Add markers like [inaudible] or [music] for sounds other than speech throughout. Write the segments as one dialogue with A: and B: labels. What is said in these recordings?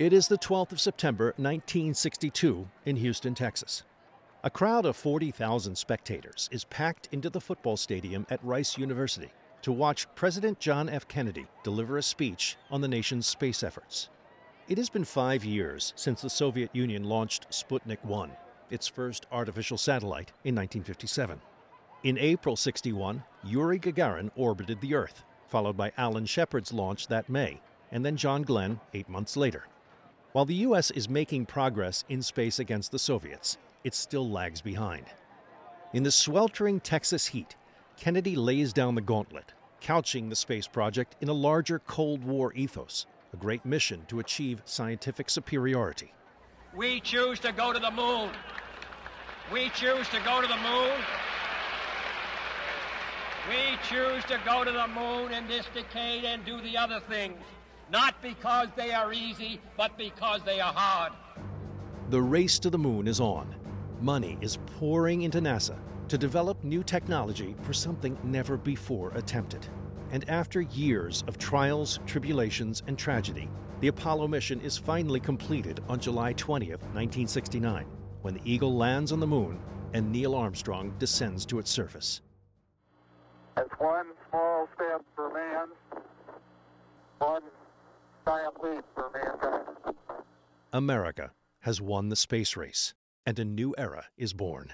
A: It is the 12th of September, 1962, in Houston, Texas. A crowd of 40,000 spectators is packed into the football stadium at Rice University to watch President John F. Kennedy deliver a speech on the nation's space efforts. It has been five years since the Soviet Union launched Sputnik 1, its first artificial satellite, in 1957. In April 61, Yuri Gagarin orbited the Earth, followed by Alan Shepard's launch that May, and then John Glenn eight months later. While the U.S. is making progress in space against the Soviets, it still lags behind. In the sweltering Texas heat, Kennedy lays down the gauntlet, couching the space project in a larger Cold War ethos, a great mission to achieve scientific superiority.
B: We choose to go to the moon. We choose to go to the moon. We choose to go to the moon in this decade and do the other things not because they are easy, but because they are hard.
A: The race to the moon is on. Money is pouring into NASA to develop new technology for something never before attempted. And after years of trials, tribulations, and tragedy, the Apollo mission is finally completed on July 20th, 1969, when the Eagle lands on the moon and Neil Armstrong descends to its surface.
C: It's one small step for man, one
A: America has won the space race, and a new era is born.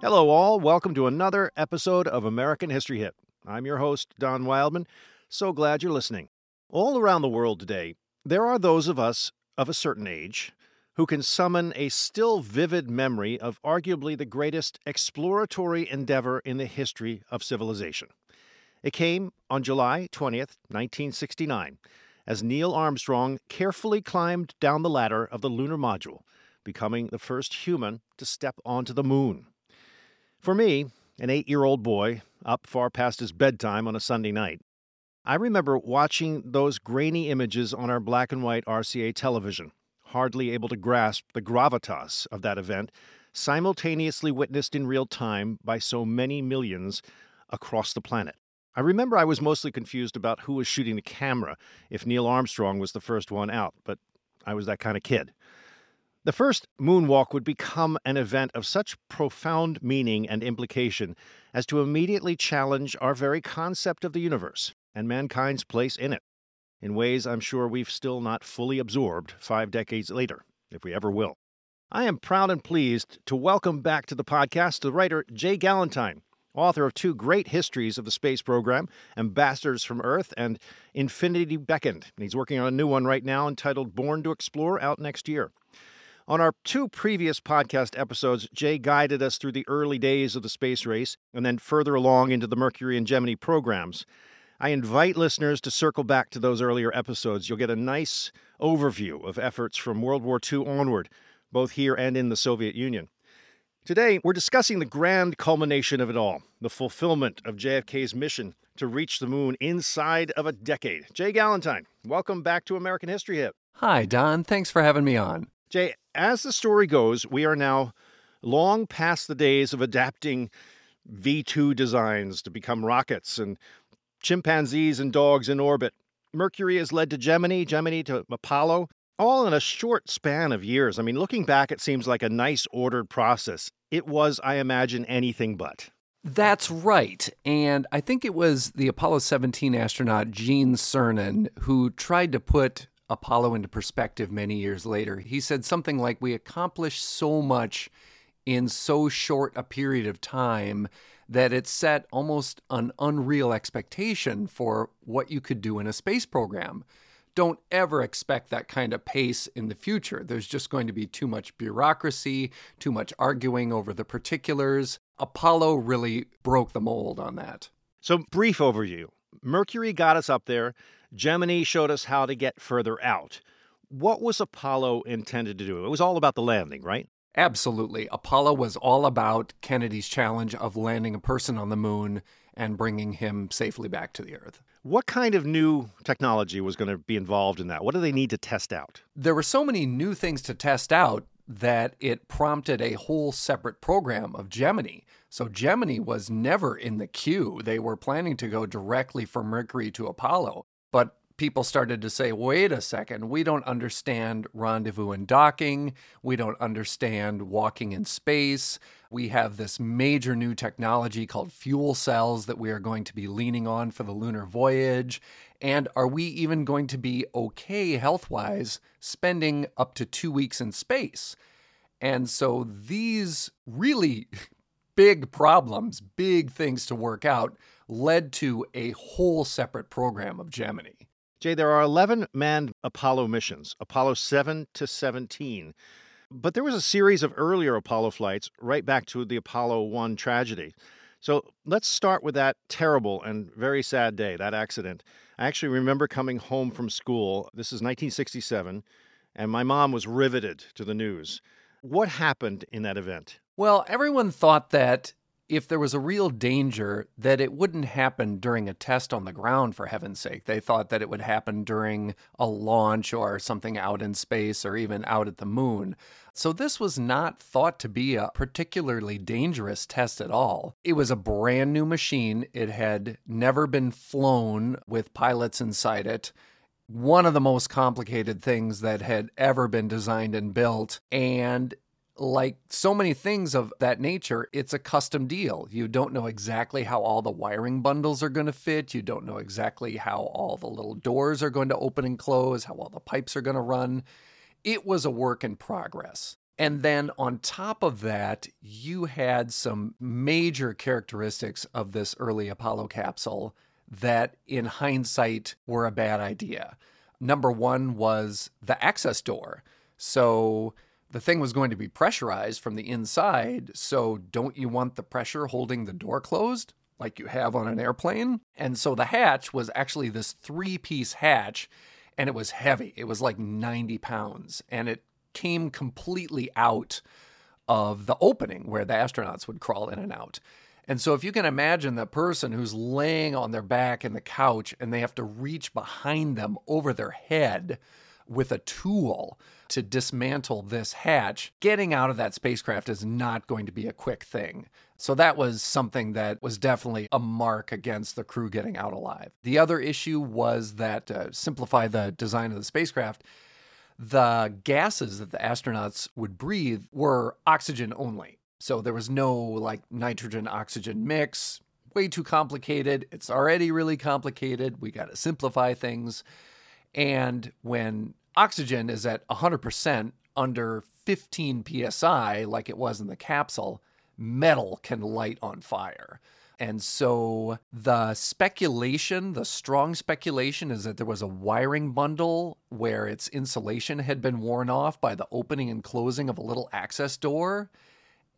A: Hello, all. Welcome to another episode of American History Hit. I'm your host, Don Wildman. So glad you're listening. All around the world today, there are those of us of a certain age who can summon a still vivid memory of arguably the greatest exploratory endeavor in the history of civilization. It came on July 20th, 1969, as Neil Armstrong carefully climbed down the ladder of the lunar module, becoming the first human to step onto the moon. For me, an eight year old boy, up far past his bedtime on a Sunday night, I remember watching those grainy images on our black and white RCA television hardly able to grasp the gravitas of that event, simultaneously witnessed in real time by so many millions across the planet. I remember I was mostly confused about who was shooting the camera, if Neil Armstrong was the first one out, but I was that kind of kid. The first moonwalk would become an event of such profound meaning and implication as to immediately challenge our very concept of the universe and mankind's place in it in ways I'm sure we've still not fully absorbed five decades later, if we ever will. I am proud and pleased to welcome back to the podcast the writer Jay Gallentine, author of two great histories of the space program, Ambassadors from Earth and Infinity Beckoned. He's working on a new one right now entitled Born to Explore, out next year. On our two previous podcast episodes, Jay guided us through the early days of the space race and then further along into the Mercury and Gemini programs. I invite listeners to circle back to those earlier episodes. You'll get a nice overview of efforts from World War II onward, both here and in the Soviet Union. Today, we're discussing the grand culmination of it all the fulfillment of JFK's mission to reach the moon inside of a decade. Jay Gallentine, welcome back to American History Hit.
D: Hi, Don. Thanks for having me on.
A: Jay, as the story goes, we are now long past the days of adapting V 2 designs to become rockets and chimpanzees and dogs in orbit. Mercury has led to Gemini, Gemini to Apollo, all in a short span of years. I mean, looking back, it seems like a nice ordered process. It was, I imagine, anything but.
D: That's right. And I think it was the Apollo 17 astronaut Gene Cernan who tried to put Apollo into perspective many years later. He said something like, We accomplished so much in so short a period of time that it set almost an unreal expectation for what you could do in a space program. Don't ever expect that kind of pace in the future. There's just going to be too much bureaucracy, too much arguing over the particulars. Apollo really broke the mold on that.
A: So, brief overview Mercury got us up there, Gemini showed us how to get further out. What was Apollo intended to do? It was all about the landing, right?
D: Absolutely. Apollo was all about Kennedy's challenge of landing a person on the moon and bringing him safely back to the Earth.
A: What kind of new technology was going to be involved in that? What do they need to test out?
D: There were so many new things to test out that it prompted a whole separate program of Gemini. So Gemini was never in the queue. They were planning to go directly from Mercury to Apollo. But people started to say, wait a second, we don't understand rendezvous and docking. We don't understand walking in space. We have this major new technology called fuel cells that we are going to be leaning on for the lunar voyage. And are we even going to be okay health wise spending up to two weeks in space? And so these really [laughs] big problems, big things to work out, led to a whole separate program of Gemini.
A: Jay, there are 11 manned Apollo missions, Apollo 7 to 17. But there was a series of earlier Apollo flights right back to the Apollo 1 tragedy. So let's start with that terrible and very sad day, that accident. I actually remember coming home from school. This is 1967, and my mom was riveted to the news. What happened in that event?
D: Well, everyone thought that if there was a real danger that it wouldn't happen during a test on the ground for heaven's sake. They thought that it would happen during a launch or something out in space or even out at the moon. So this was not thought to be a particularly dangerous test at all. It was a brand new machine. It had never been flown with pilots inside it. One of the most complicated things that had ever been designed and built. And like so many things of that nature, it's a custom deal. You don't know exactly how all the wiring bundles are going to fit. You don't know exactly how all the little doors are going to open and close, how all the pipes are going to run. It was a work in progress. And then on top of that, you had some major characteristics of this early Apollo capsule that, in hindsight, were a bad idea. Number one was the access door. So, the thing was going to be pressurized from the inside, so don't you want the pressure holding the door closed like you have on an airplane? And so the hatch was actually this three piece hatch, and it was heavy. It was like 90 pounds, and it came completely out of the opening where the astronauts would crawl in and out. And so, if you can imagine the person who's laying on their back in the couch and they have to reach behind them over their head with a tool to dismantle this hatch, getting out of that spacecraft is not going to be a quick thing. So that was something that was definitely a mark against the crew getting out alive. The other issue was that, uh, simplify the design of the spacecraft, the gases that the astronauts would breathe were oxygen only. So there was no like nitrogen oxygen mix. Way too complicated. It's already really complicated. We got to simplify things. And when oxygen is at 100% under 15 psi, like it was in the capsule, metal can light on fire. And so the speculation, the strong speculation, is that there was a wiring bundle where its insulation had been worn off by the opening and closing of a little access door.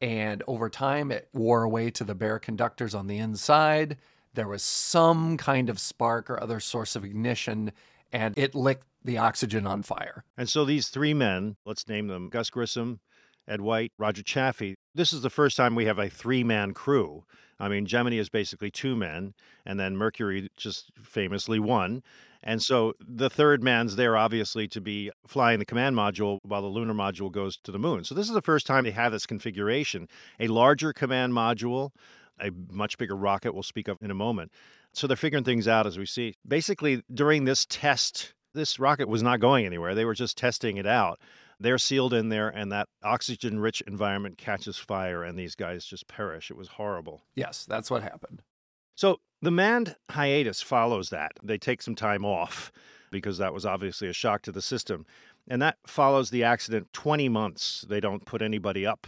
D: And over time, it wore away to the bare conductors on the inside. There was some kind of spark or other source of ignition, and it lit the oxygen on fire.
A: And so these three men, let's name them Gus Grissom, Ed White, Roger Chaffee, this is the first time we have a three man crew. I mean, Gemini is basically two men, and then Mercury just famously one. And so the third man's there, obviously, to be flying the command module while the lunar module goes to the moon. So this is the first time they have this configuration a larger command module, a much bigger rocket, we'll speak of in a moment. So they're figuring things out as we see. Basically, during this test this rocket was not going anywhere. They were just testing it out. They're sealed in there, and that oxygen rich environment catches fire, and these guys just perish. It was horrible.
D: Yes, that's what happened.
A: So the manned hiatus follows that. They take some time off because that was obviously a shock to the system. And that follows the accident 20 months. They don't put anybody up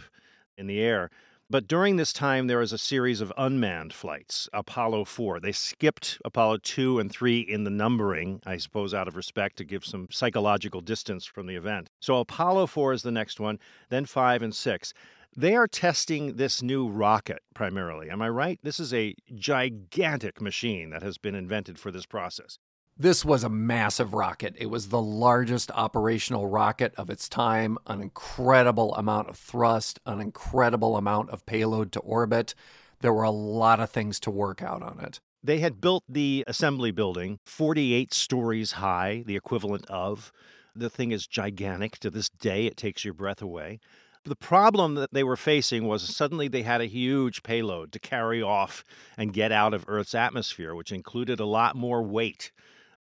A: in the air. But during this time, there was a series of unmanned flights, Apollo 4. They skipped Apollo 2 and 3 in the numbering, I suppose, out of respect to give some psychological distance from the event. So Apollo 4 is the next one, then 5 and 6. They are testing this new rocket primarily. Am I right? This is a gigantic machine that has been invented for this process.
D: This was a massive rocket. It was the largest operational rocket of its time, an incredible amount of thrust, an incredible amount of payload to orbit. There were a lot of things to work out on it.
A: They had built the assembly building 48 stories high, the equivalent of. The thing is gigantic. To this day, it takes your breath away. The problem that they were facing was suddenly they had a huge payload to carry off and get out of Earth's atmosphere, which included a lot more weight,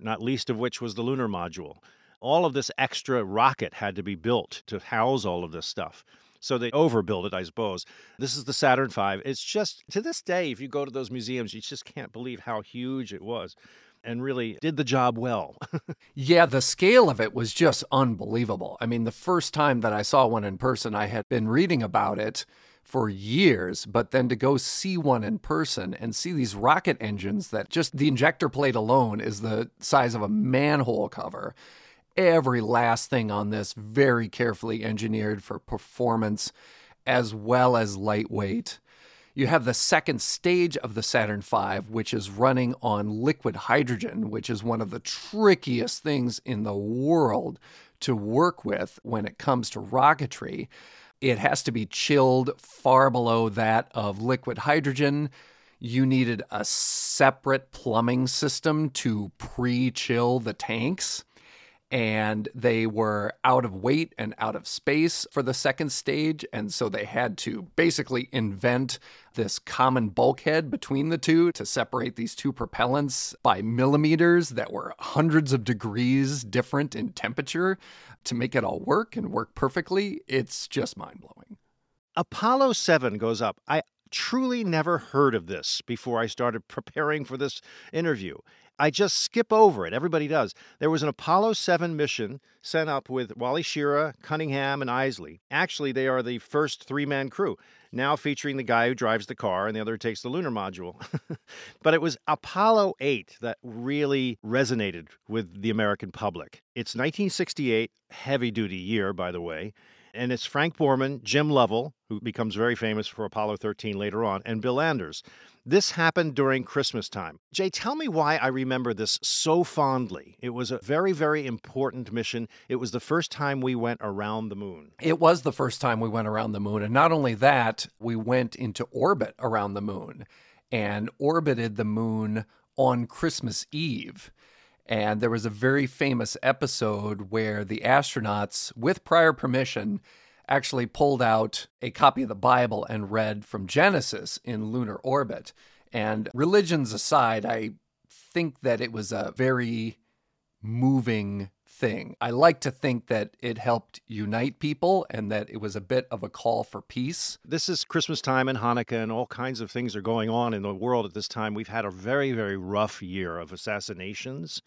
A: not least of which was the lunar module. All of this extra rocket had to be built to house all of this stuff. So they overbuilt it, I suppose. This is the Saturn V. It's just, to this day, if you go to those museums, you just can't believe how huge it was and really did the job well. [laughs]
D: yeah, the scale of it was just unbelievable. I mean, the first time that I saw one in person, I had been reading about it for years, but then to go see one in person and see these rocket engines that just the injector plate alone is the size of a manhole cover. Every last thing on this very carefully engineered for performance as well as lightweight. You have the second stage of the Saturn V, which is running on liquid hydrogen, which is one of the trickiest things in the world to work with when it comes to rocketry. It has to be chilled far below that of liquid hydrogen. You needed a separate plumbing system to pre chill the tanks and they were out of weight and out of space for the second stage. And so they had to basically invent this common bulkhead between the two to separate these two propellants by millimeters that were hundreds of degrees different in temperature to make it all work and work perfectly. It's just mind blowing.
A: Apollo 7 goes up. I truly never heard of this before I started preparing for this interview. I just skip over it. Everybody does. There was an Apollo 7 mission sent up with Wally Schirra, Cunningham, and Eisele. Actually, they are the first three man crew, now featuring the guy who drives the car and the other takes the lunar module. [laughs] but it was Apollo 8 that really resonated with the American public. It's 1968, heavy duty year, by the way. And it's Frank Borman, Jim Lovell, who becomes very famous for Apollo 13 later on, and Bill Anders. This happened during Christmas time. Jay, tell me why I remember this so fondly. It was a very, very important mission. It was the first time we went around the moon.
D: It was the first time we went around the moon. And not only that, we went into orbit around the moon and orbited the moon on Christmas Eve. And there was a very famous episode where the astronauts, with prior permission, actually pulled out a copy of the Bible and read from Genesis in lunar orbit. And religions aside, I think that it was a very moving thing. I like to think that it helped unite people and that it was a bit of a call for peace.
A: This is Christmas time and Hanukkah, and all kinds of things are going on in the world at this time. We've had a very, very rough year of assassinations.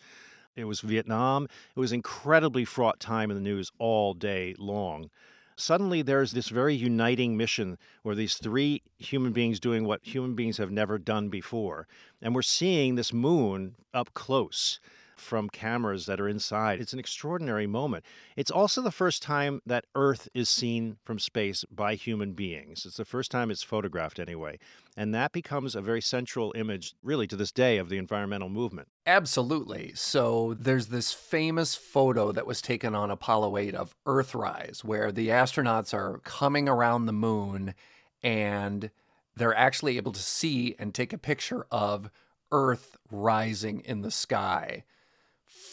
A: It was Vietnam. It was incredibly fraught time in the news all day long. Suddenly, there's this very uniting mission where these three human beings doing what human beings have never done before. And we're seeing this moon up close from cameras that are inside. It's an extraordinary moment. It's also the first time that Earth is seen from space by human beings. It's the first time it's photographed, anyway. And that becomes a very central image, really, to this day of the environmental movement.
D: Absolutely. So there's this famous photo that was taken on Apollo 8 of Earthrise, where the astronauts are coming around the moon and they're actually able to see and take a picture of Earth rising in the sky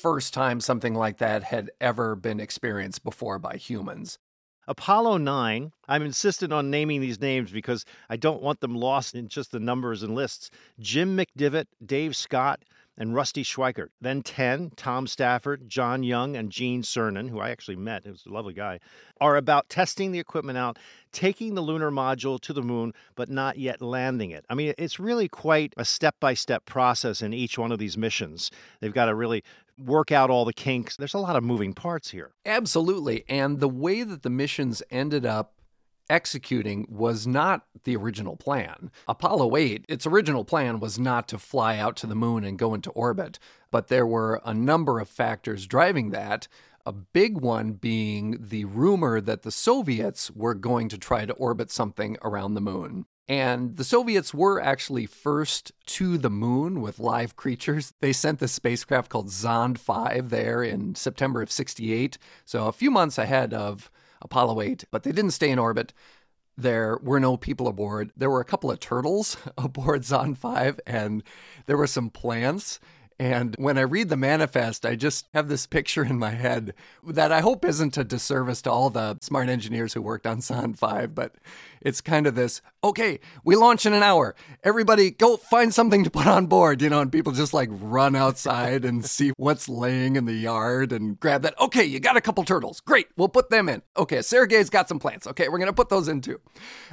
D: first time something like that had ever been experienced before by humans.
A: Apollo 9, I'm insistent on naming these names because I don't want them lost in just the numbers and lists. Jim McDivitt, Dave Scott, and Rusty Schweickart. Then 10, Tom Stafford, John Young, and Gene Cernan, who I actually met, he was a lovely guy, are about testing the equipment out, taking the lunar module to the moon, but not yet landing it. I mean, it's really quite a step by step process in each one of these missions. They've got to really work out all the kinks. There's a lot of moving parts here.
D: Absolutely. And the way that the missions ended up executing was not the original plan. Apollo 8, its original plan was not to fly out to the moon and go into orbit, but there were a number of factors driving that. A big one being the rumor that the Soviets were going to try to orbit something around the moon. And the Soviets were actually first to the moon with live creatures. [laughs] They sent the spacecraft called Zond 5 there in September of 68, so a few months ahead of Apollo 8, but they didn't stay in orbit. There were no people aboard. There were a couple of turtles [laughs] aboard Zond 5, and there were some plants. And when I read the manifest, I just have this picture in my head that I hope isn't a disservice to all the smart engineers who worked on Zond 5, but it's kind of this okay, we launch in an hour. Everybody go find something to put on board, you know, and people just like run outside and see what's laying in the yard and grab that. Okay, you got a couple turtles. Great, we'll put them in. Okay, Sergei's got some plants. Okay, we're going to put those in too.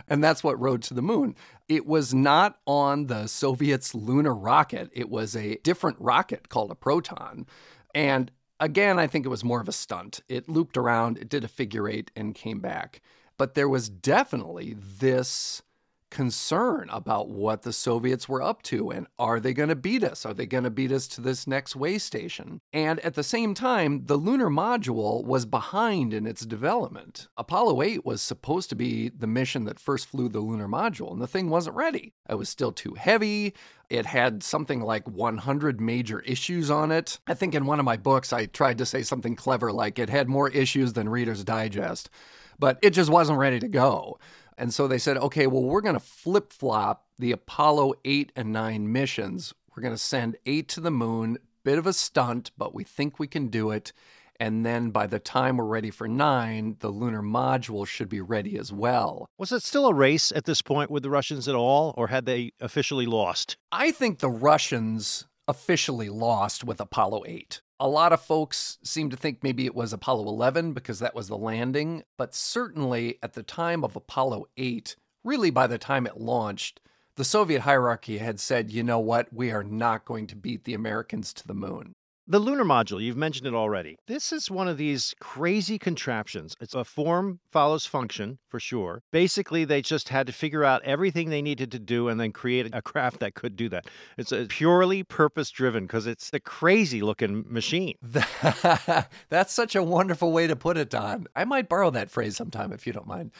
D: And that's what rode to the Moon. It was not on the Soviets' lunar rocket, it was a different rocket called a Proton. And again, I think it was more of a stunt. It looped around, it did a figure eight, and came back. But there was definitely this concern about what the Soviets were up to and are they going to beat us? Are they going to beat us to this next way station? And at the same time, the lunar module was behind in its development. Apollo 8 was supposed to be the mission that first flew the lunar module, and the thing wasn't ready. It was still too heavy. It had something like 100 major issues on it. I think in one of my books, I tried to say something clever like it had more issues than Reader's Digest, but it just wasn't ready to go. And so they said, okay, well, we're going to flip flop the Apollo 8 and 9 missions. We're going to send 8 to the moon, bit of a stunt, but we think we can do it. And then by the time we're ready for 9, the lunar module should be ready as well.
A: Was it still a race at this point with the Russians at all, or had they officially lost?
D: I think the Russians officially lost with Apollo 8. A lot of folks seem to think maybe it was Apollo 11 because that was the landing, but certainly at the time of Apollo 8, really by the time it launched, the Soviet hierarchy had said, you know what, we are not going to beat the Americans to the moon.
A: The lunar module, you've mentioned it already. This is one of these crazy contraptions. It's a form follows function for sure. Basically, they just had to figure out everything they needed to do and then create a craft that could do that. It's a purely purpose driven because it's a crazy looking machine. [laughs]
D: That's such a wonderful way to put it, Don. I might borrow that phrase sometime if you don't mind.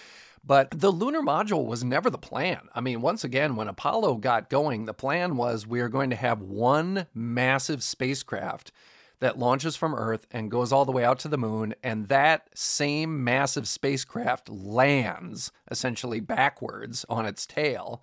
D: But the lunar module was never the plan. I mean, once again, when Apollo got going, the plan was we are going to have one massive spacecraft that launches from Earth and goes all the way out to the moon. And that same massive spacecraft lands essentially backwards on its tail.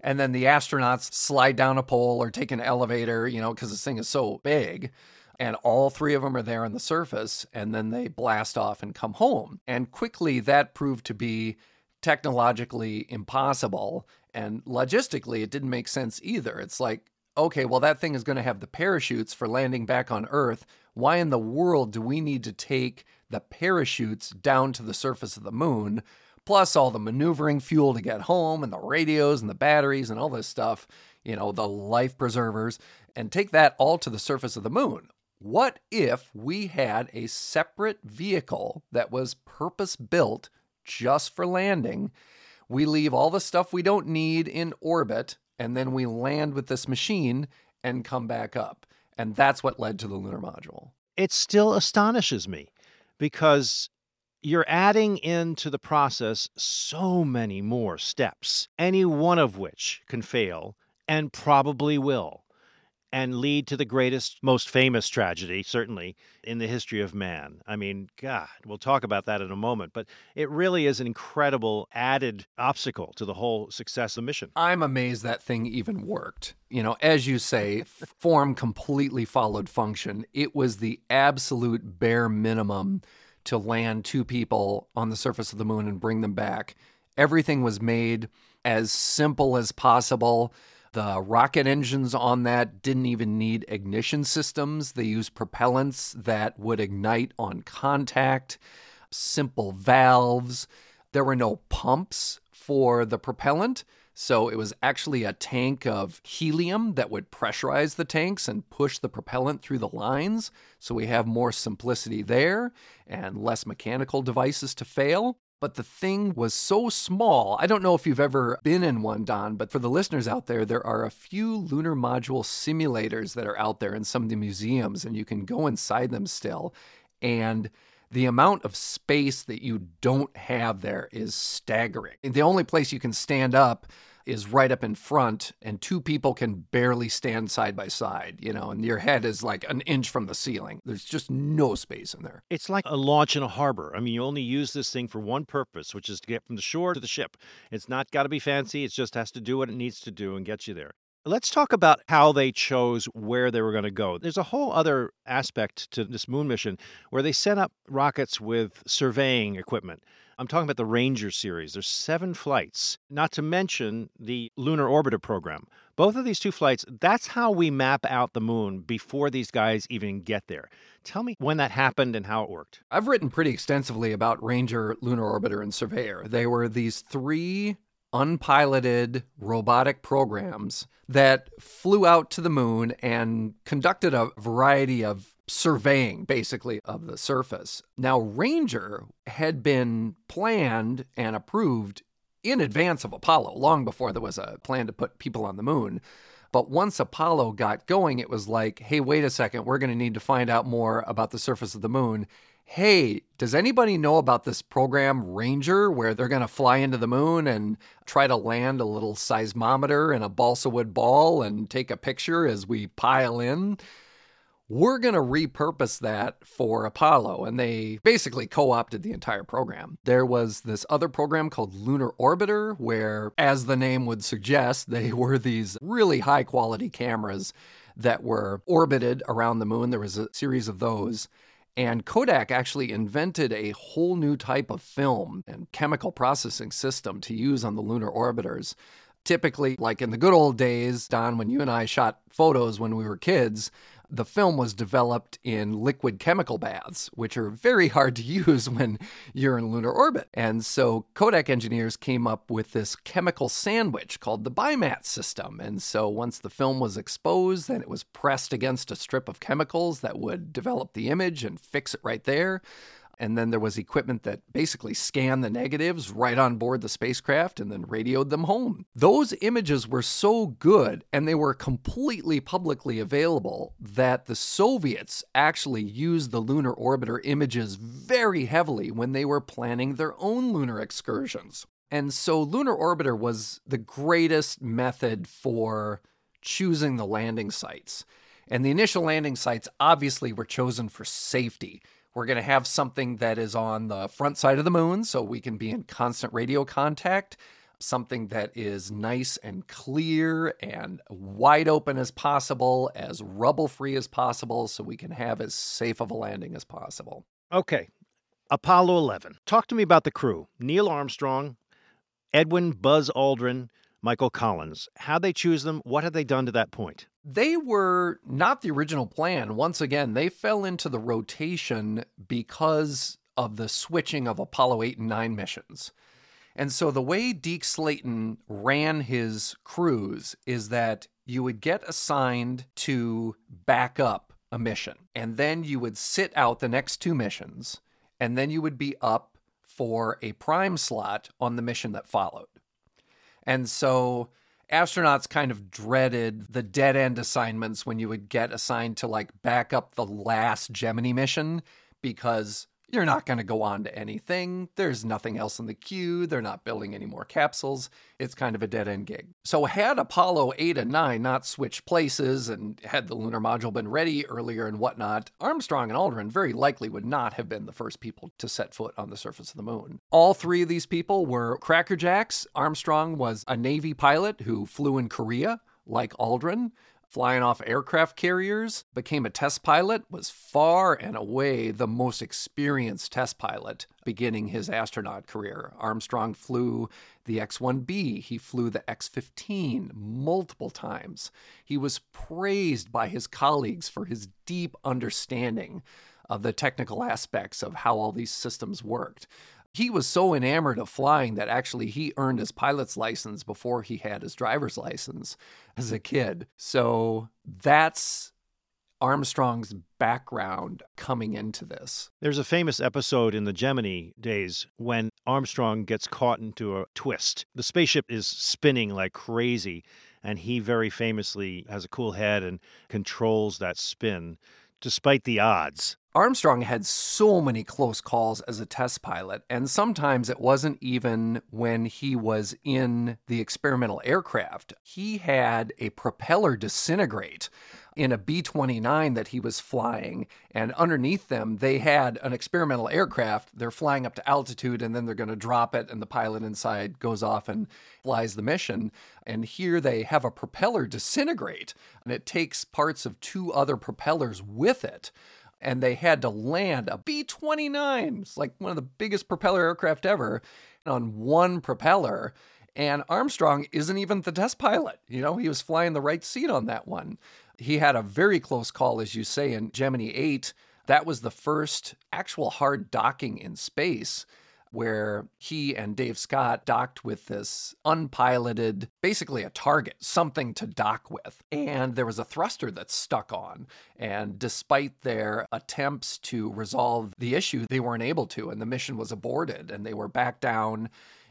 D: And then the astronauts slide down a pole or take an elevator, you know, because this thing is so big and all three of them are there on the surface, and then they blast off and come home. And quickly that proved to be technologically impossible. And logistically, it didn't make sense either. It's like, okay, well, that thing is going to have the parachutes for landing back on Earth. Why in the world do we need to take the parachutes down to the surface of the moon, plus all the maneuvering fuel to get home, and the radios and the batteries and all this stuff, you know, the life preservers, and take that all to the surface of the moon? What if we had a separate vehicle that was purpose built just for landing. We leave all the stuff we don't need in orbit, and then we land with this machine and come back up. And that's what led to the lunar module.
A: It still astonishes me because you're adding into the process so many more steps, any one of which can fail and probably will and lead to the greatest, most famous tragedy, certainly, in the history of man. I mean, God, we'll talk about that in a moment, but it really is an incredible added obstacle to the whole success of the mission.
D: I'm amazed that thing even worked. You know, as you say, [laughs] form completely followed function. It was the absolute bare minimum to land two people on the surface of the moon and bring them back. Everything was made as simple as possible the rocket engines on that didn't even need ignition systems. They used propellants that would ignite on contact, simple valves. There were no pumps for the propellant. So it was actually a tank of helium that would pressurize the tanks and push the propellant through the lines. So we have more simplicity there and less mechanical devices to fail but the thing was so small. I don't know if you've ever been in one, Don, but for the listeners out there, there are a few lunar module simulators that are out there in some of the museums, and you can go inside them still. And the amount of space that you don't have there is staggering. The only place you can stand up is right up in front and two people can barely stand side by side, you know, and your head is like an inch from the ceiling. There's just no space in there.
A: It's like a launch in a harbor. I mean, you only use this thing for one purpose, which is to get from the shore to the ship. It's not got to be fancy, it just has to do what it needs to do and get you there. Let's talk about how they chose where they were going to go. There's a whole other aspect to this moon mission where they sent up rockets with surveying equipment. I'm talking about the Ranger series. There's seven flights, not to mention the Lunar Orbiter program. Both of these two flights, that's how we map out the moon before these guys even get there. Tell me when that happened and how it worked.
D: I've written pretty extensively about Ranger, Lunar Orbiter, and Surveyor. They were these three unpiloted robotic programs that flew out to the moon and conducted a variety of surveying basically of the surface. Now, Ranger had been planned and approved in advance of Apollo, long before there was a plan to put people on the moon. But once Apollo got going, it was like, hey, wait a second, we're going to need to find out more about the surface of the moon. Hey, does anybody know about this program Ranger where they're going to fly into the moon and try to land a little seismometer in a balsa wood ball and take a picture as we pile in? We're going to repurpose that for Apollo. And they basically co opted the entire program. There was this other program called Lunar Orbiter, where, as the name would suggest, [laughs] they were these really high quality cameras that were orbited around the moon. There was a series of those. And Kodak actually invented a whole new type of film and chemical processing system to use on the lunar orbiters. Typically, like in the good old days, Don, when you and I shot photos when we were kids, the film was developed in liquid chemical baths, which are very hard to use when you're in lunar orbit. And so Kodak engineers came up with this chemical sandwich called the BIMAT system. And so once the film was exposed, then it was pressed against a strip of chemicals that would develop the image and fix it right there. And then there was equipment that basically scanned the negatives right on board the spacecraft and then radioed them home. Those images were so good and they were completely publicly available that the Soviets actually used the lunar orbiter images very heavily when they were planning their own lunar excursions. And so Lunar Orbiter was the greatest method for choosing the landing sites. And the initial landing sites obviously were chosen for safety. We're going to have something that is on the front side of the moon so we can be in constant radio contact. Something that is nice and clear and wide open as possible, as rubble free as possible, so we can have as safe of a landing as possible.
A: Okay, Apollo 11. Talk to me about the crew Neil Armstrong, Edwin Buzz Aldrin, Michael Collins. How'd they choose them? What have they done to that point?
D: They were not the original plan. Once again, they fell into the rotation because of the switching of Apollo 8 and 9 missions. And so the way Deke Slayton ran his crews is that you would get assigned to back up a mission, and then you would sit out the next two missions, and then you would be up for a prime slot on the mission that followed. And so astronauts kind of dreaded the dead end assignments when you would get assigned to like back up the last Gemini mission because you're not going to go on to anything. There's nothing else in the queue. They're not building any more capsules. It's kind of a dead end gig. So, had Apollo 8 and 9 not switched places and had the lunar module been ready earlier and whatnot, Armstrong and Aldrin very likely would not have been the first people to set foot on the surface of the moon. All three of these people were crackerjacks. Armstrong was a Navy pilot who flew in Korea like Aldrin flying off aircraft carriers, became a test pilot, was far and away the most experienced test pilot beginning his astronaut career. Armstrong flew the X 1B, he flew the X 15 multiple times. He was praised by his colleagues for his deep understanding of the technical aspects of how all these systems worked he was so enamored of flying that actually he earned his pilot's license before he had his driver's license as a kid. So that's Armstrong's background coming into this.
A: There's a famous episode in the Gemini days when Armstrong gets caught into a twist. The spaceship is spinning like crazy, and he very famously has a cool head and controls that spin despite the odds.
D: Armstrong had so many close calls as a test pilot, and sometimes it wasn't even when he was in the experimental aircraft. He had a propeller disintegrate in a B 29 that he was flying. And underneath them, they had an experimental aircraft. They're flying up to altitude and then they're going to drop it, and the pilot inside goes off and flies the mission. And here they have a propeller disintegrate, and it takes parts of two other propellers with it and they had to land a B 29. It's like one of the biggest propeller aircraft ever on one propeller. And Armstrong isn't even the test pilot. You know, he was flying the right seat on that one. He had a very close call, as you say, in Gemini 8. That was the first actual hard docking in space where he and Dave Scott docked with this unpiloted, basically a target, something to dock with. And there was a thruster that stuck on. And despite their attempts to resolve the issue, they weren't able to. And the mission was aborted and they were back down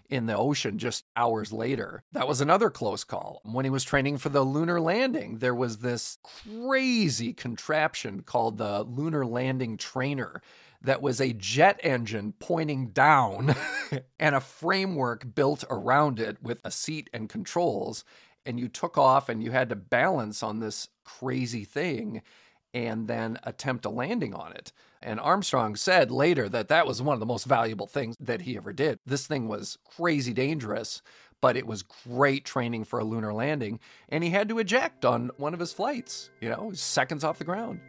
D: in the ocean just hours later. That was another close call. When he was training for the lunar landing, there was this crazy contraption called the Lunar Landing Trainer that was a jet engine pointing down [laughs] and a framework built around it with a seat and controls. And you took off and you had to balance on this crazy thing and then attempt a landing on it. And Armstrong said later that that was one of the most valuable things that he ever did. This thing was crazy dangerous, but it was great training for a lunar landing. And he had to eject on one of his flights, you know, seconds off the ground.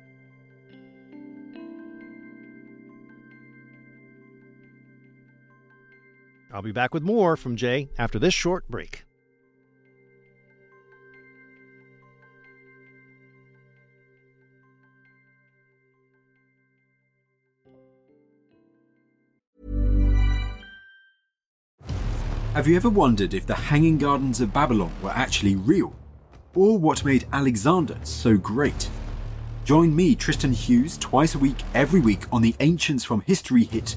A: I'll be back with more from Jay after this short break.
E: Have you ever wondered if the Hanging Gardens of Babylon were actually real? Or what made Alexander so great? Join me, Tristan Hughes, twice a week, every week on the Ancients from History hit,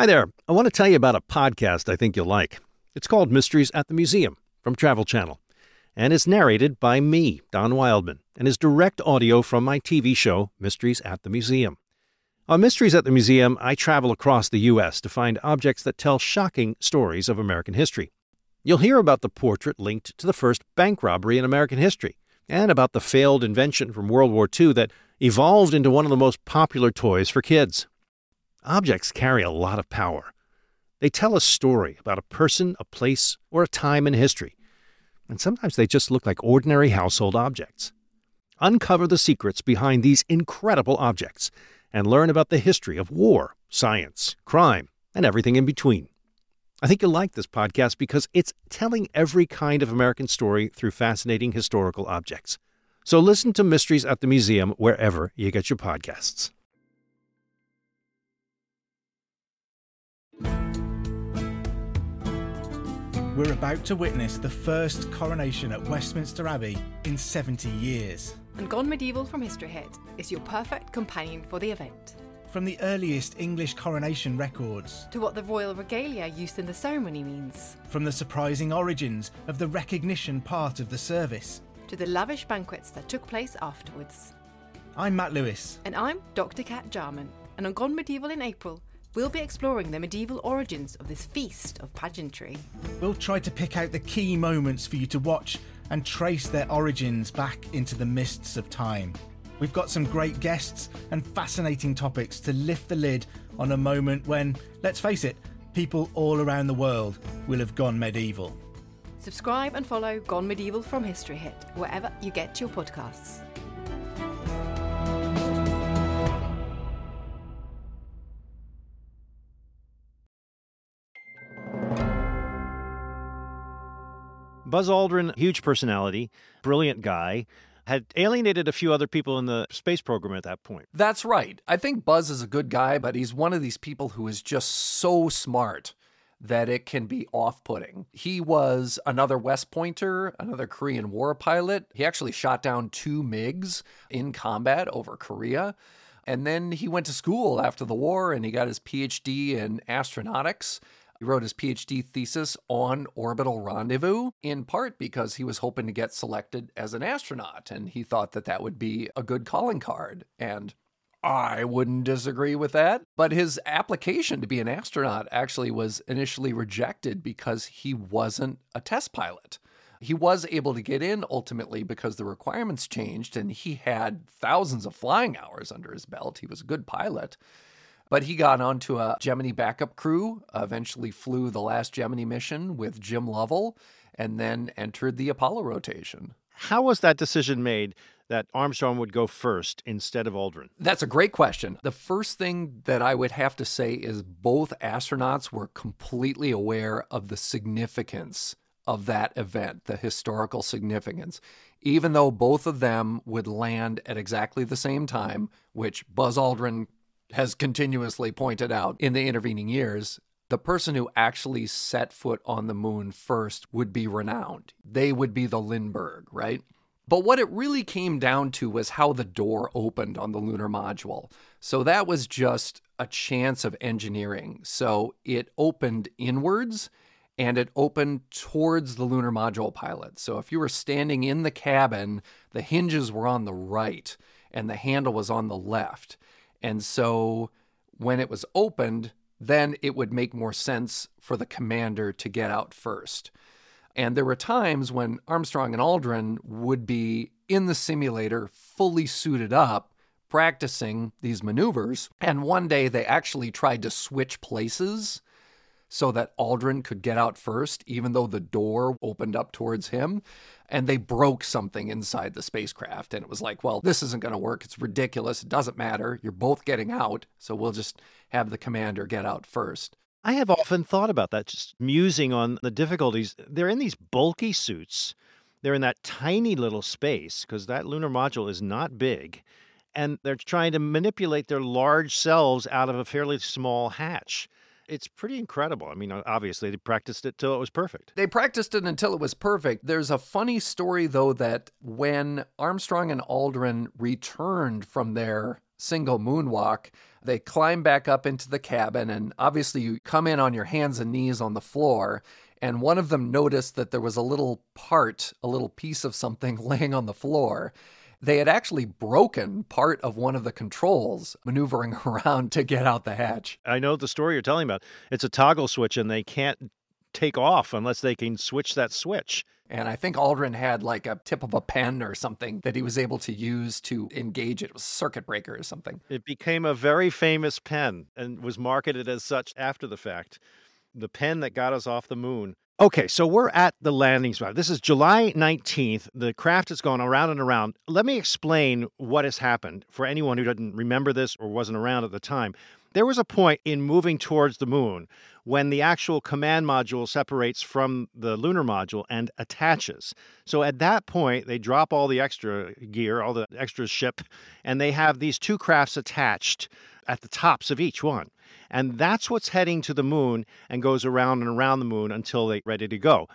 A: Hi there. I want to tell you about a podcast I think you'll like. It's called Mysteries at the Museum from Travel Channel, and it's narrated by me, Don Wildman, and is direct audio from my TV show, Mysteries at the Museum. On Mysteries at the Museum, I travel across the U.S. to find objects that tell shocking stories of American history. You'll hear about the portrait linked to the first bank robbery in American history, and about the failed invention from World War II that evolved into one of the most popular toys for kids. Objects carry a lot of power. They tell a story about a person, a place, or a time in history, and sometimes they just look like ordinary household objects. Uncover the secrets behind these incredible objects and learn about the history of war, science, crime, and everything in between. I think you'll like this podcast because it's telling every kind of American story through fascinating historical objects. So listen to Mysteries at the Museum wherever you get your podcasts.
F: We're about to witness the first coronation at Westminster Abbey in 70 years.
G: And Gone Medieval from History Hit is your perfect companion for the event.
F: From the earliest English coronation records,
G: To what the royal regalia used in the ceremony means,
F: from the surprising origins of the recognition part of the service.
G: to the lavish banquets that took place afterwards.
F: I'm Matt Lewis.
G: And I'm Dr. Kat Jarman, and on Gone Medieval in April, we'll be exploring the medieval origins of this feast of pageantry.
F: We'll try to pick out the key moments for you to watch and trace their origins back into the mists of time. We've got some great guests and fascinating topics to lift the lid on a moment when, let's face it, people all around the world will have gone medieval.
G: Subscribe and follow Gone Medieval from History Hit wherever you get your podcasts.
A: Buzz Aldrin, huge personality, brilliant guy, had alienated a few other people in the space program at that point.
D: That's right. I think Buzz is a good guy, but he's one of these people who is just so smart that it can be off putting. He was another West Pointer, another Korean War pilot. He actually shot down two MiGs in combat over Korea. And then he went to school after the war and he got his PhD in astronautics. He wrote his PhD thesis on orbital rendezvous, in part because he was hoping to get selected as an astronaut, and he thought that that would be a good calling card. And I wouldn't disagree with that. But his application to be an astronaut actually was initially rejected because he wasn't a test pilot. He was able to get in ultimately because the requirements changed and he had thousands of flying hours under his belt. He was a good pilot. But he got onto a Gemini backup crew, eventually flew the last Gemini mission with Jim Lovell, and then entered the Apollo rotation.
A: How was that decision made that Armstrong would go first instead of Aldrin?
D: That's a great question. The first thing that I would have to say is both astronauts were completely aware of the significance of that event, the historical significance. Even though both of them would land at exactly the same time, which Buzz Aldrin has continuously pointed out in the intervening years, the person who actually set foot on the moon first would be renowned. They would be the Lindbergh, right? But what it really came down to was how the door opened on the lunar module. So that was just a chance of engineering. So it opened inwards and it opened towards the lunar module pilot. So if you were standing in the cabin, the hinges were on the right and the handle was on the left. And so when it was opened, then it would make more sense for the commander to get out first. And there were times when Armstrong and Aldrin would be in the simulator fully suited up practicing these maneuvers. And one day they actually tried to switch places so that Aldrin could get out first, even though the door opened up towards him. And they broke something inside the spacecraft. And it was like, well, this isn't going to work. It's ridiculous. It doesn't matter. You're both getting out. So we'll just have the commander get out first.
A: I have often thought about that, just musing on the difficulties. They're in these bulky suits, they're in that tiny little space because that lunar module is not big. And they're trying to manipulate their large selves out of a fairly small hatch it's pretty incredible. I mean, obviously, they practiced it till it was perfect.
D: They practiced it until it was perfect. There's a funny story, though, that when Armstrong and Aldrin returned from their single moonwalk, they climb back up into the cabin, and obviously, you come in on your hands and knees on the floor. And one of them noticed that there was a little part, a little piece of something [laughs] laying on the floor they had actually broken part of one of the controls maneuvering [laughs] around to get out the hatch.
A: I know the story you're telling about. It's a toggle switch, and they can't take off unless they can switch that switch.
D: And I think Aldrin had like a tip of a pen or something that he was able to use to engage it. It was circuit breaker or something.
A: It became a very famous pen and was marketed as such after the fact. The pen that got us off the moon Okay, so we're at the landing spot. This is July 19th. The craft has gone around and around. Let me explain what has happened for anyone who doesn't remember this or wasn't around at the time. There was a point in moving towards the moon when the actual command module separates from the lunar module and attaches. So at that point, they drop all the extra gear, all the extra ship, and they have these two crafts attached at the tops of each one. And that's what's heading to the moon and goes around and around the moon until they're ready to go.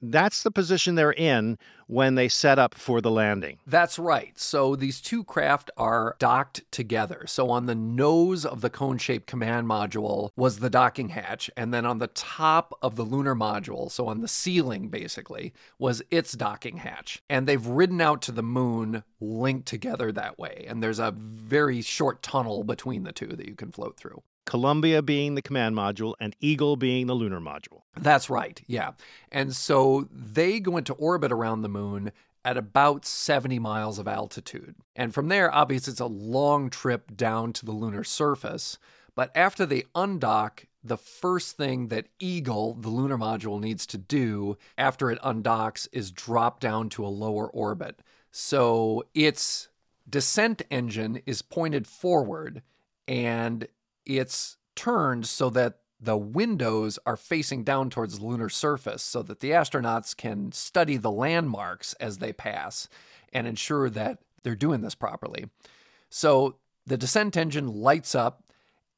A: That's the position they're in when they set up for the landing.
D: That's right. So these two craft are docked together. So on the nose of the cone shaped command module was the docking hatch. And then on the top of the lunar module, so on the ceiling basically, was its docking hatch. And they've ridden out to the moon linked together that way. And there's a very short tunnel between the two that you can float through.
A: Columbia being the command module and Eagle being the lunar module.
D: That's right, yeah. And so they go into orbit around the moon at about 70 miles of altitude. And from there, obviously, it's a long trip down to the lunar surface. But after they undock, the first thing that Eagle, the lunar module, needs to do after it undocks is drop down to a lower orbit. So its descent engine is pointed forward and it's turned so that the windows are facing down towards the lunar surface so that the astronauts can study the landmarks as they pass and ensure that they're doing this properly. So the descent engine lights up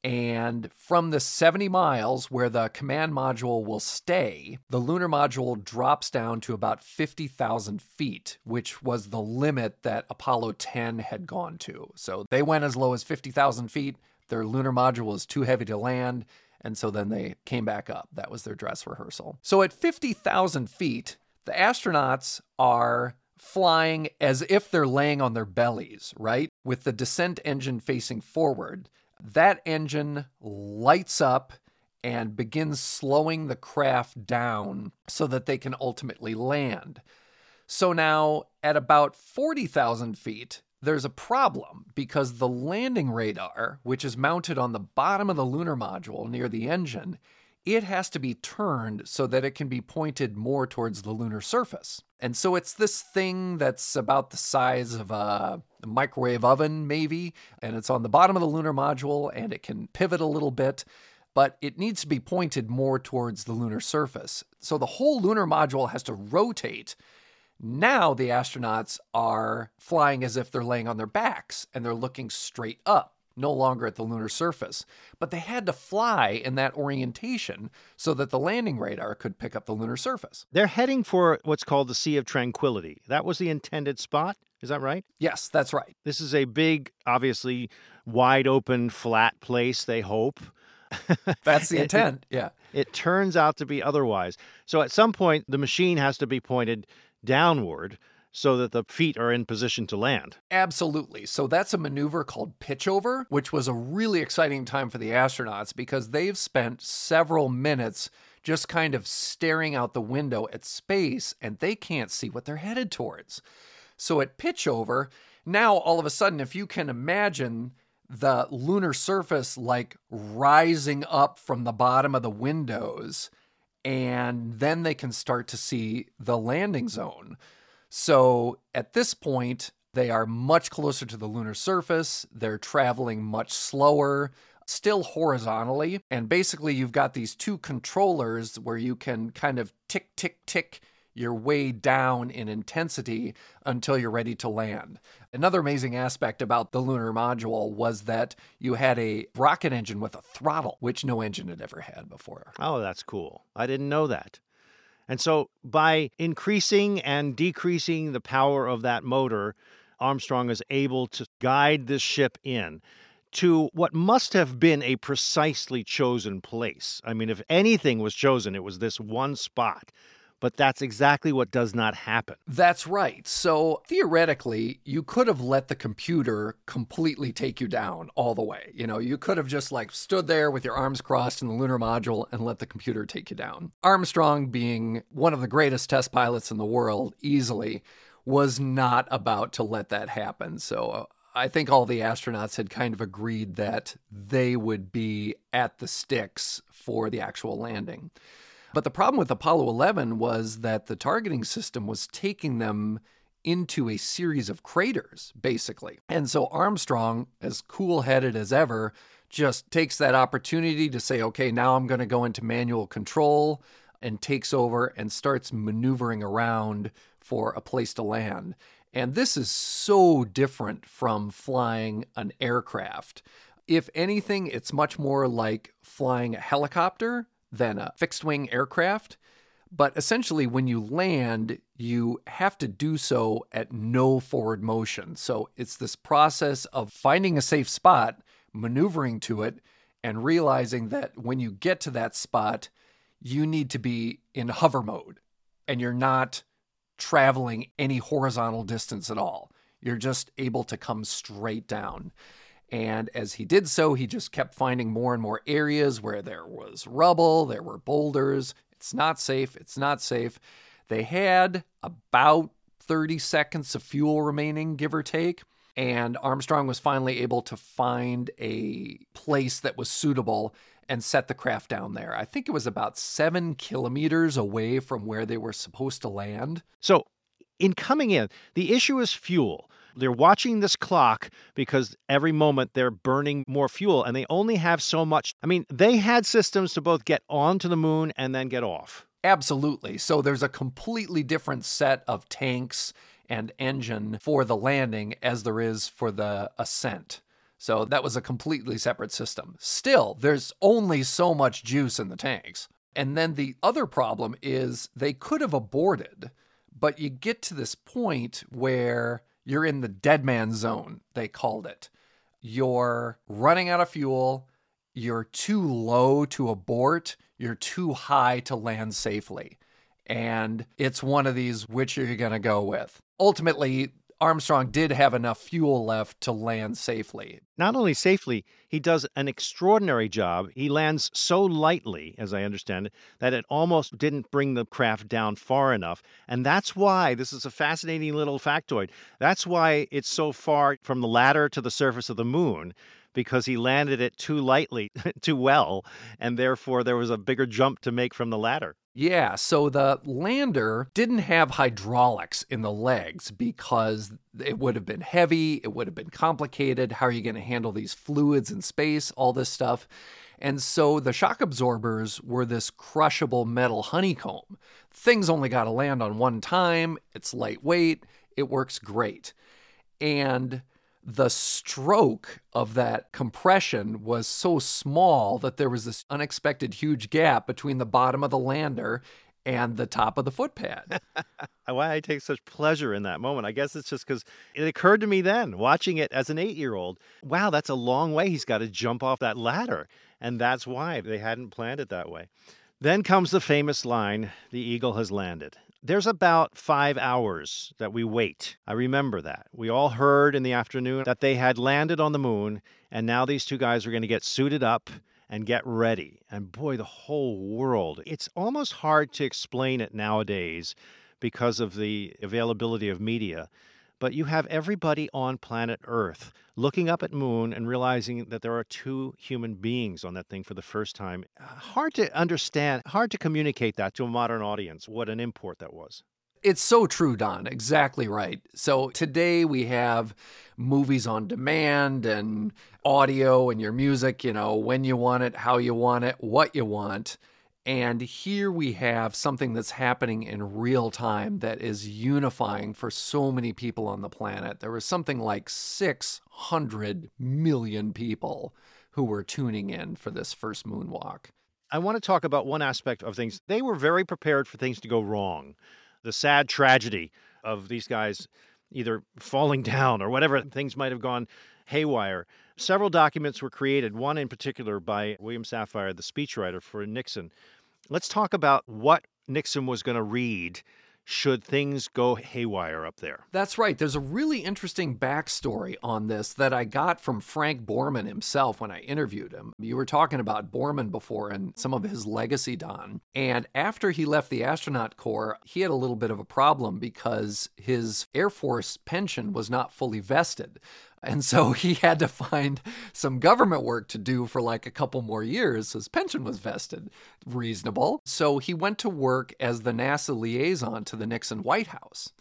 D: And from the 70 miles where the command module will stay, the lunar module drops down to about 50,000 feet, which was the limit that Apollo 10 had gone to. So they went as low as 50,000 feet. Their lunar module was too heavy to land. And so then they came back up. That was their dress rehearsal. So at 50,000 feet, the astronauts are flying as if they're laying on their bellies, right? With the descent engine facing forward that engine lights up and begins slowing the craft down so that they can ultimately land. So now, at about 40,000 feet, there's a problem because the landing radar, which is mounted on the bottom of the lunar module near the engine, it has to be turned so that it can be pointed more towards the lunar surface. And so it's this thing that's about the size of a microwave oven, maybe, and it's on the bottom of the lunar module and it can pivot a little bit, but it needs to be pointed more towards the lunar surface. So the whole lunar module has to rotate. Now the astronauts are flying as if they're laying on their backs and they're looking straight up no longer at the lunar surface. But they had to fly in that orientation so that the landing radar could pick up the lunar surface.
A: They're heading for what's called the Sea of Tranquility. That was the intended spot. Is that right?
D: Yes, that's right.
A: This is a big, obviously wide open, flat place, they hope. [laughs]
D: That's the intent.
A: It,
D: yeah.
A: It turns out to be otherwise. So at some point, the machine has to be pointed downward so that the feet are in position to land.
D: Absolutely. So that's a maneuver called pitchover, which was a really exciting time for the astronauts because they've spent several minutes just kind of staring out the window at space and they can't see what they're headed towards. So at pitchover, now all of a sudden, if you can imagine the lunar surface like rising up from the bottom of the windows, and then they can start to see the landing zone. So at this point, they are much closer to the lunar surface. They're traveling much slower, still horizontally. And basically, you've got these two controllers where you can kind of tick, tick, tick your way down in intensity until you're ready to land. Another amazing aspect about the lunar module was that you had a rocket engine with a throttle, which no engine had ever had before.
A: Oh, that's cool. I didn't know that. And so by increasing and decreasing the power of that motor, Armstrong is able to guide this ship in to what must have been a precisely chosen place. I mean, if anything was chosen, it was this one spot but that's exactly what does not happen.
D: That's right. So theoretically, you could have let the computer completely take you down all the way. You know, you could have just like stood there with your arms crossed in the lunar module and let the computer take you down. Armstrong, being one of the greatest test pilots in the world, easily was not about to let that happen. So I think all the astronauts had kind of agreed that they would be at the sticks for the actual landing. But the problem with Apollo 11 was that the targeting system was taking them into a series of craters, basically. And so Armstrong, as cool headed as ever, just takes that opportunity to say, okay, now I'm going to go into manual control and takes over and starts maneuvering around for a place to land. And this is so different from flying an aircraft. If anything, it's much more like flying a helicopter than a fixed wing aircraft. But essentially, when you land, you have to do so at no forward motion. So it's this process of finding a safe spot, maneuvering to it, and realizing that when you get to that spot, you need to be in hover mode and you're not traveling any horizontal distance at all. You're just able to come straight down. And as he did so, he just kept finding more and more areas where there was rubble, there were boulders. It's not safe. It's not safe. They had about 30 seconds of fuel remaining, give or take. And Armstrong was finally able to find a place that was suitable and set the craft down there. I think it was about seven kilometers away from where they were supposed to land.
A: So, in coming in, the issue is fuel. They're watching this clock because every moment they're burning more fuel and they only have so much. I mean, they had systems to both get onto the moon and then get off.
D: Absolutely. So there's a completely different set of tanks and engine for the landing as there is for the ascent. So that was a completely separate system. Still, there's only so much juice in the tanks. And then the other problem is they could have aborted, but you get to this point where you're in the dead man zone, they called it. You're running out of fuel, you're too low to abort, you're too high to land safely. And it's one of these which are you going to go with? Ultimately, Armstrong did have enough fuel left to land safely.
A: Not only safely, he does an extraordinary job. He lands so lightly, as I understand it, that it almost didn't bring the craft down far enough. And that's why this is a fascinating little factoid. That's why it's so far from the ladder to the surface of the moon. Because he landed it too lightly, [laughs] too well, and therefore there was a bigger jump to make from the ladder.
D: Yeah, so the lander didn't have hydraulics in the legs because it would have been heavy, it would have been complicated. How are you going to handle these fluids in space, all this stuff? And so the shock absorbers were this crushable metal honeycomb. Things only got to land on one time, it's lightweight, it works great. And the stroke of that compression was so small that there was this unexpected huge gap between the bottom of the lander and the top of the footpad. [laughs]
A: Why I take such pleasure in that moment. I guess it's just because it occurred to me then, watching it as an eight year old, wow, that's a long way he's got to jump off that ladder. And that's why they hadn't planned it that way. Then comes the famous line the eagle has landed. There's about five hours that we wait. I remember that. We all heard in the afternoon that they had landed on the moon, and now these two guys are going to get suited up and get ready. And boy, the whole world, it's almost hard to explain it nowadays because of the availability of media. But you have everybody on planet Earth looking up at moon and realizing that there are two human beings on that thing for the first time. Uh, hard to understand, hard to communicate that to a modern audience, what an import that was.
D: It's so true, Don. Exactly right. So today we have movies on demand and audio and your music, you know, when you want it, how you want it, what you want. And here we have something that's happening in real time that is unifying for so many people on the planet. There was something like 600 million people who were tuning in for this first moonwalk.
A: I want to talk about one aspect of things. They were very prepared for things to go wrong. The sad tragedy of these guys either falling [laughs] down or whatever, things might have gone haywire. Several documents were created, one in particular by William Safire, the speechwriter for Nixon. Let's talk about what Nixon was going to read should things go haywire up there.
D: That's right. There's a really interesting backstory on this that I got from Frank Borman himself when I interviewed him. You were talking about Borman before and some of his legacy, Don. And after he left the astronaut corps, he had a little bit of a problem because his Air Force pension was not fully vested. And so [laughs] he had to find some government work to do for like a couple more years. His pension was vested. Reasonable. So he went to work as the NASA liaison to the Nixon White House.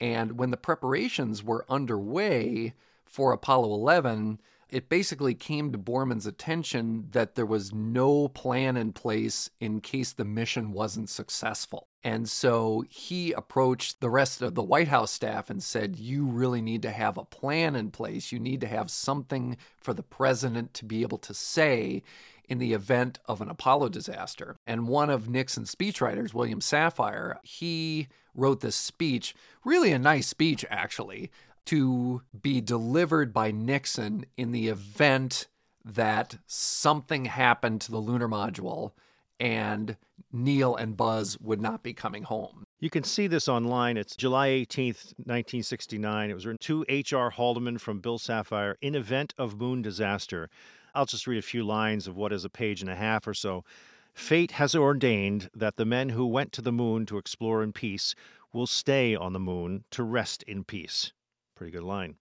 D: And when the preparations were underway for Apollo 11, it basically came to Borman's attention that there was no plan in place in case the mission wasn't successful. And so he approached the rest of the White House staff and said, You really need to have a plan in place. You need to have something for the president to be able to say in the event of an Apollo disaster. And one of Nixon's speechwriters, William Safire, he wrote this speech, really a nice speech, actually, to be delivered by Nixon in the event that something happened to the lunar module and Neil and Buzz would not be coming home.
A: You can see this online. It's July 18th, 1969. It was written to H.R. Haldeman from Bill Safire in event of moon disaster. I'll just read a few lines of what is a page and a half or so. Fate has ordained that the men who went to the moon to explore in peace will stay on the moon to rest in peace. Pretty good line.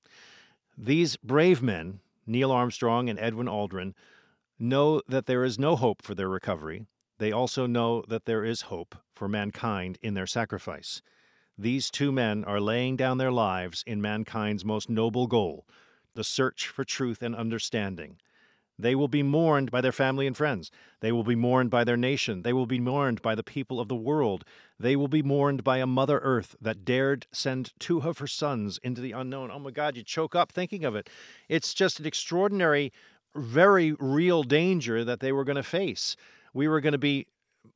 A: These brave men, Neil Armstrong and Edwin Aldrin, know that there is no hope for their recovery. They also know that there is hope for mankind in their sacrifice. These two men are laying down their lives in mankind's most noble goal, the search for truth and understanding. They will be mourned by their family and friends. They will be mourned by their nation. They will be mourned by the people of the world. They will be mourned by a Mother Earth that dared send two of her sons into the unknown. Oh my God, you choke up thinking of it. It's just an extraordinary, very real danger that they were going to face. We were going to be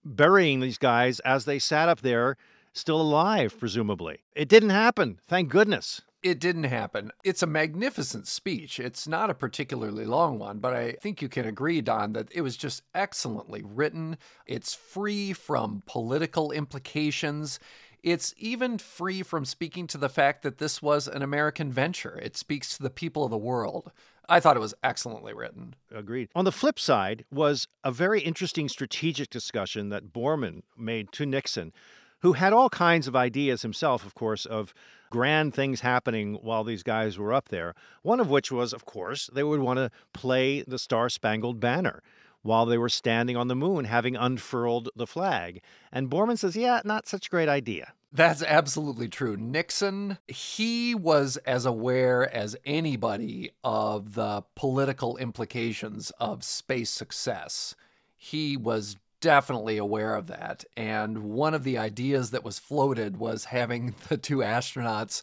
A: burying these guys as they sat up there, still alive, presumably. It didn't happen. Thank goodness.
D: It didn't happen. It's a magnificent speech. It's not a particularly long one, but I think you can agree, Don, that it was just excellently written. It's free from political implications. It's even free from speaking to the fact that this was an American venture. It speaks to the people of the world. I thought it was excellently written.
A: Agreed. On the flip side was a very interesting strategic discussion that Borman made to Nixon, who had all kinds of ideas himself, of course, of grand things happening while these guys were up there. One of which was, of course, they would want to play the Star Spangled Banner while they were standing on the moon, having unfurled the flag. And Borman says, yeah, not such a great idea.
D: That's absolutely true. Nixon, he was as aware as anybody of the political implications of space success. He was definitely aware of that. And one of the ideas that was floated was having [laughs] the two astronauts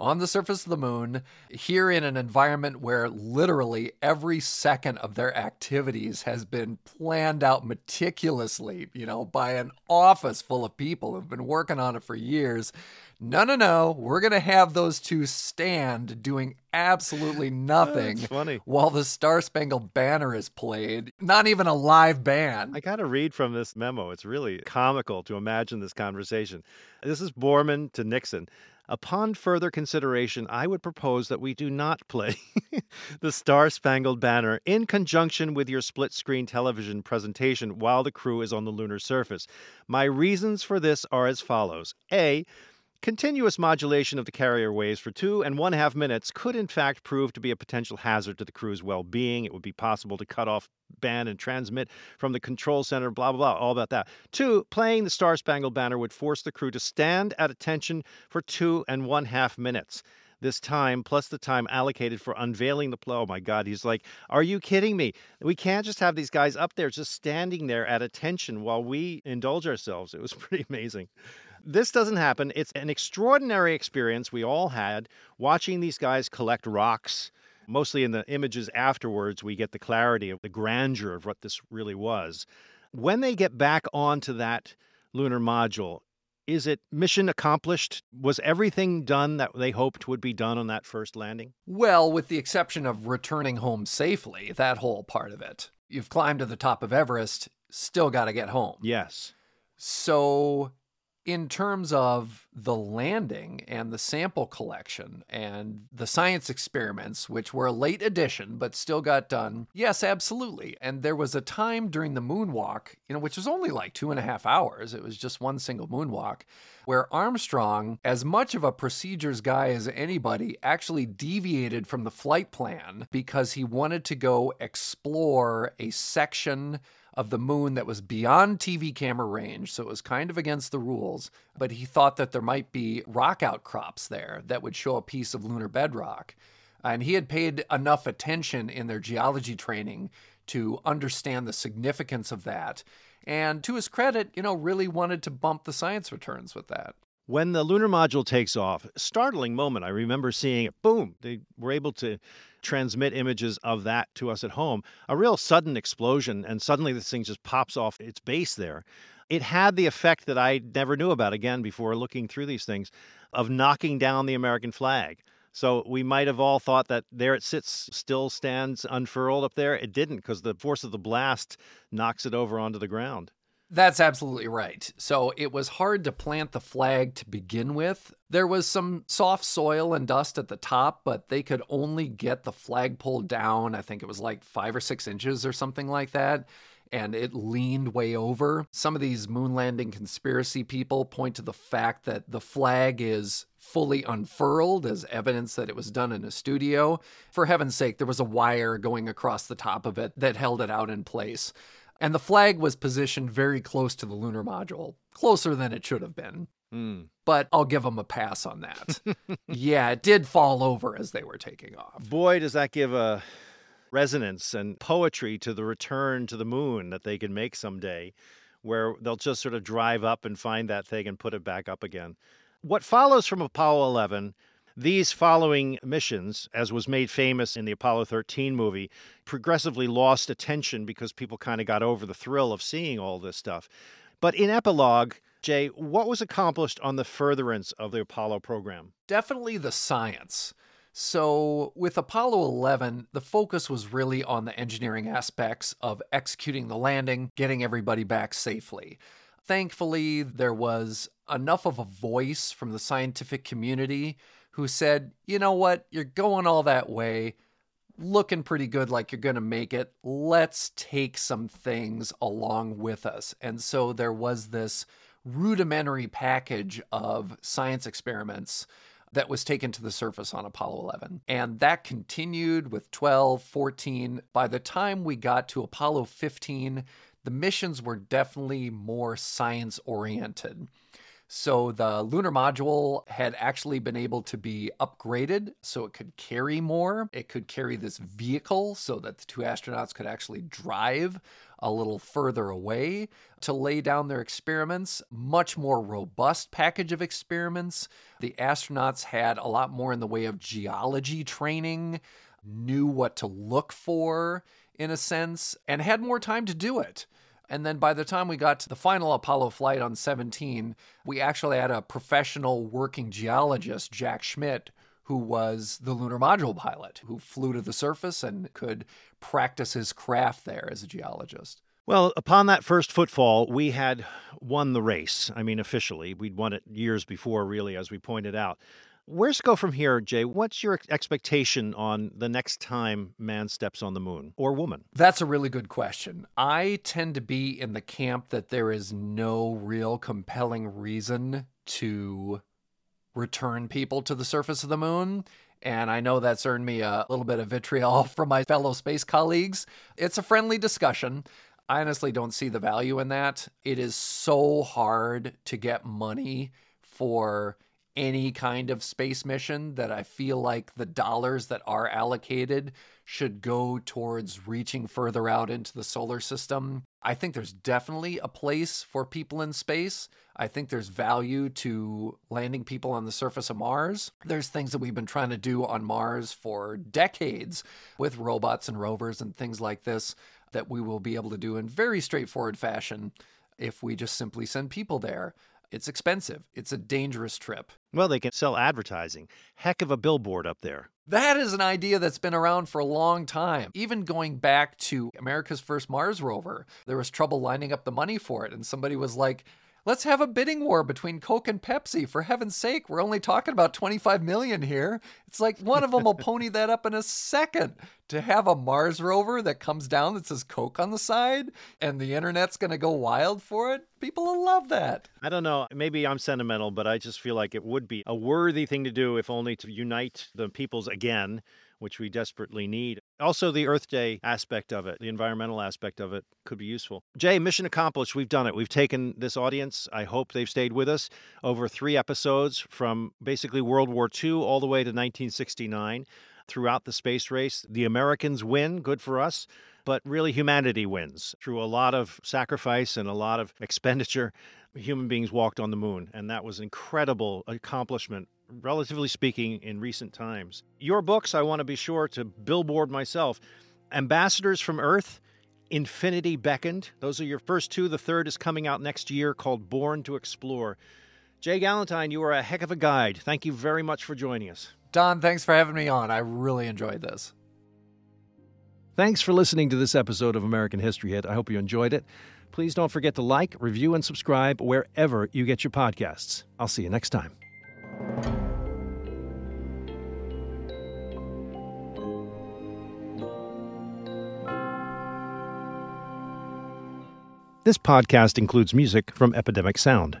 D: on the surface of the moon, here in an environment where literally every second of their activities has been planned out meticulously, you know, by an office full of people who've been working on it for years. No, no, no. We're going to have those two stand doing absolutely [laughs] nothing
A: funny.
D: while the Star Spangled Banner is played. Not even a live band.
A: I got to read from this memo. It's really comical to imagine this conversation. This is Borman to Nixon. Upon further consideration, I would propose that we do not [laughs] play the Star Spangled Banner in conjunction with your split screen television presentation while the crew is on the lunar surface. My reasons for this are as follows A. Continuous modulation of the carrier waves for two and one half minutes could, in fact, prove to be a potential hazard to the crew's well being. It would be possible to cut off, ban, and transmit from the control center, blah, blah, blah, all about that. Two, playing the Star Spangled Banner would force the crew to stand at attention for two and one half minutes. This time, plus the time allocated for unveiling the play. Oh my God, he's like, Are you kidding me? We can't just have these guys up there just standing there at attention while we indulge ourselves. It was [laughs] pretty amazing this doesn't happen. It's an extraordinary experience we all had watching these guys collect rocks. Mostly in the images afterwards, we get the clarity of the grandeur of what this really was. When they get back onto that lunar module, is it mission accomplished? Was everything done that they hoped would be done on that first landing?
D: Well, with the exception of returning home safely, that whole part of it. You've climbed to the top of Everest, still got to get home.
A: Yes.
D: So in terms of the landing and the sample collection and the science experiments, which were a late addition but still got done, yes, absolutely. And there was a time during the moonwalk, you know, which was only like two and a half hours, it was just one single moonwalk, where Armstrong, as much of a procedures guy as anybody, actually deviated from the flight plan because he wanted to go explore a section of the moon that was beyond TV camera range, so it was kind of against the rules. But he thought that there might be rock outcrops there that would show a piece of lunar bedrock. And he had paid enough attention in their geology training to understand the significance of that. And to his credit, you know, really wanted to bump the science returns with that.
A: When the lunar module takes off, startling moment. I remember seeing it. Boom! They were able to transmit images of that to us at home. A real sudden explosion, and suddenly this thing just pops off its base there. It had the effect that I never knew about again before looking through these things of knocking down the American flag. So we might have all thought that there it sits, still stands unfurled up there. It didn't because the force of the blast knocks it over onto the ground.
D: That's absolutely right. So it was hard to plant the flag to begin with. There was some soft soil and dust at the top, but they could only get the flagpole down. I think it was like five or six inches or something like that. And it leaned way over. Some of these moon landing conspiracy people point to the fact that the flag is fully unfurled as evidence that it was done in a studio. For heaven's sake, there was a wire going across the top of it that held it out in place. And the flag was positioned very close to the lunar module, closer than it should have been.
A: Mm.
D: But I'll give them a pass on that. [laughs] yeah, it did fall over as they were taking off.
A: Boy, does that give a resonance and poetry to the return to the moon that they can make someday, where they'll just sort of drive up and find that thing and put it back up again. What follows from Apollo 11 these following missions, as was made famous in the Apollo 13 movie, progressively lost attention because people kind of got over the thrill of seeing all this stuff. But in epilogue, Jay, what was accomplished on the furtherance of the Apollo program?
D: Definitely the science. So, with Apollo 11, the focus was really on the engineering aspects of executing the landing, getting everybody back safely. Thankfully, there was enough of a voice from the scientific community who said, you know what, you're going all that way, looking pretty good like you're going to make it. Let's take some things along with us. And so there was this rudimentary package of science experiments that was taken to the surface on Apollo 11. And that continued with 12, 14. By the time we got to Apollo 15, the missions were definitely more science oriented. So the lunar module had actually been able to be upgraded so it could carry more. It could carry this vehicle so that the two astronauts could actually drive a little further away to lay down their experiments. Much more robust package of experiments. The astronauts had a lot more in the way of geology training, knew what to look for in a sense, and had more time to do it. And then by the time we got to the final Apollo flight on 17, we actually had a professional working geologist, Jack Schmitt, who was the lunar module pilot, who flew to the surface and could practice his craft there as a geologist.
A: Well, upon that first footfall, we had won the race. I mean, officially, we'd won it years before, really, as we pointed out. Where's go from here, Jay? What's your expectation on the next time man steps on the moon or woman?
D: That's a really good question. I tend to be in the camp that there is no real compelling reason to return people to the surface of the moon. And I know that's earned me a little bit of vitriol [laughs] from my fellow space colleagues. It's a friendly discussion. I honestly don't see the value in that. It is so hard to get money for any kind of space mission that I feel like the dollars that are allocated should go towards reaching further out into the solar system. I think there's definitely a place for people in space. I think there's value to landing people on the surface of Mars. There's things that we've been trying to do on Mars for decades with robots and rovers and things like this that we will be able to do in very straightforward fashion if we just simply send people there. It's expensive. It's a dangerous trip.
A: Well, they can sell advertising. Heck of a billboard up there.
D: That is an idea that's been around for a long time. Even going back to America's first Mars rover, there was trouble lining up the money for it. And somebody was like, Let's have a bidding war between Coke and Pepsi. For heaven's sake, we're only talking about 25 million here. It's like one of them will [laughs] pony that up in a second. To have a Mars rover that comes down that says Coke on the side and the internet's going to go wild for it, people will love that.
A: I don't know. Maybe I'm sentimental, but I just feel like it would be a worthy thing to do if only to unite the peoples again which we desperately need. Also, the Earth Day aspect of it, the environmental aspect of it, could be useful. Jay, mission accomplished. We've done it. We've taken this audience. I hope they've stayed with us over three episodes from basically World War II all the way to 1969 throughout the space race. The Americans win, good for us, but really humanity wins through a lot of sacrifice and a lot of [laughs] expenditure. Human beings walked on the moon, and that was an incredible accomplishment relatively speaking, in recent times. Your books, I want to be sure to billboard myself. Ambassadors from Earth, Infinity Beckoned. Those are your first two. The third is coming out next year called Born to Explore. Jay Gallentine, you are a heck of a guide. Thank you very much for joining us.
D: Don, thanks for having me on. I really enjoyed this.
A: Thanks for listening to this episode of American History Hit. I hope you enjoyed it. Please don't forget to like, review, and subscribe wherever you get your podcasts. I'll see you next time. This podcast includes music from Epidemic Sound.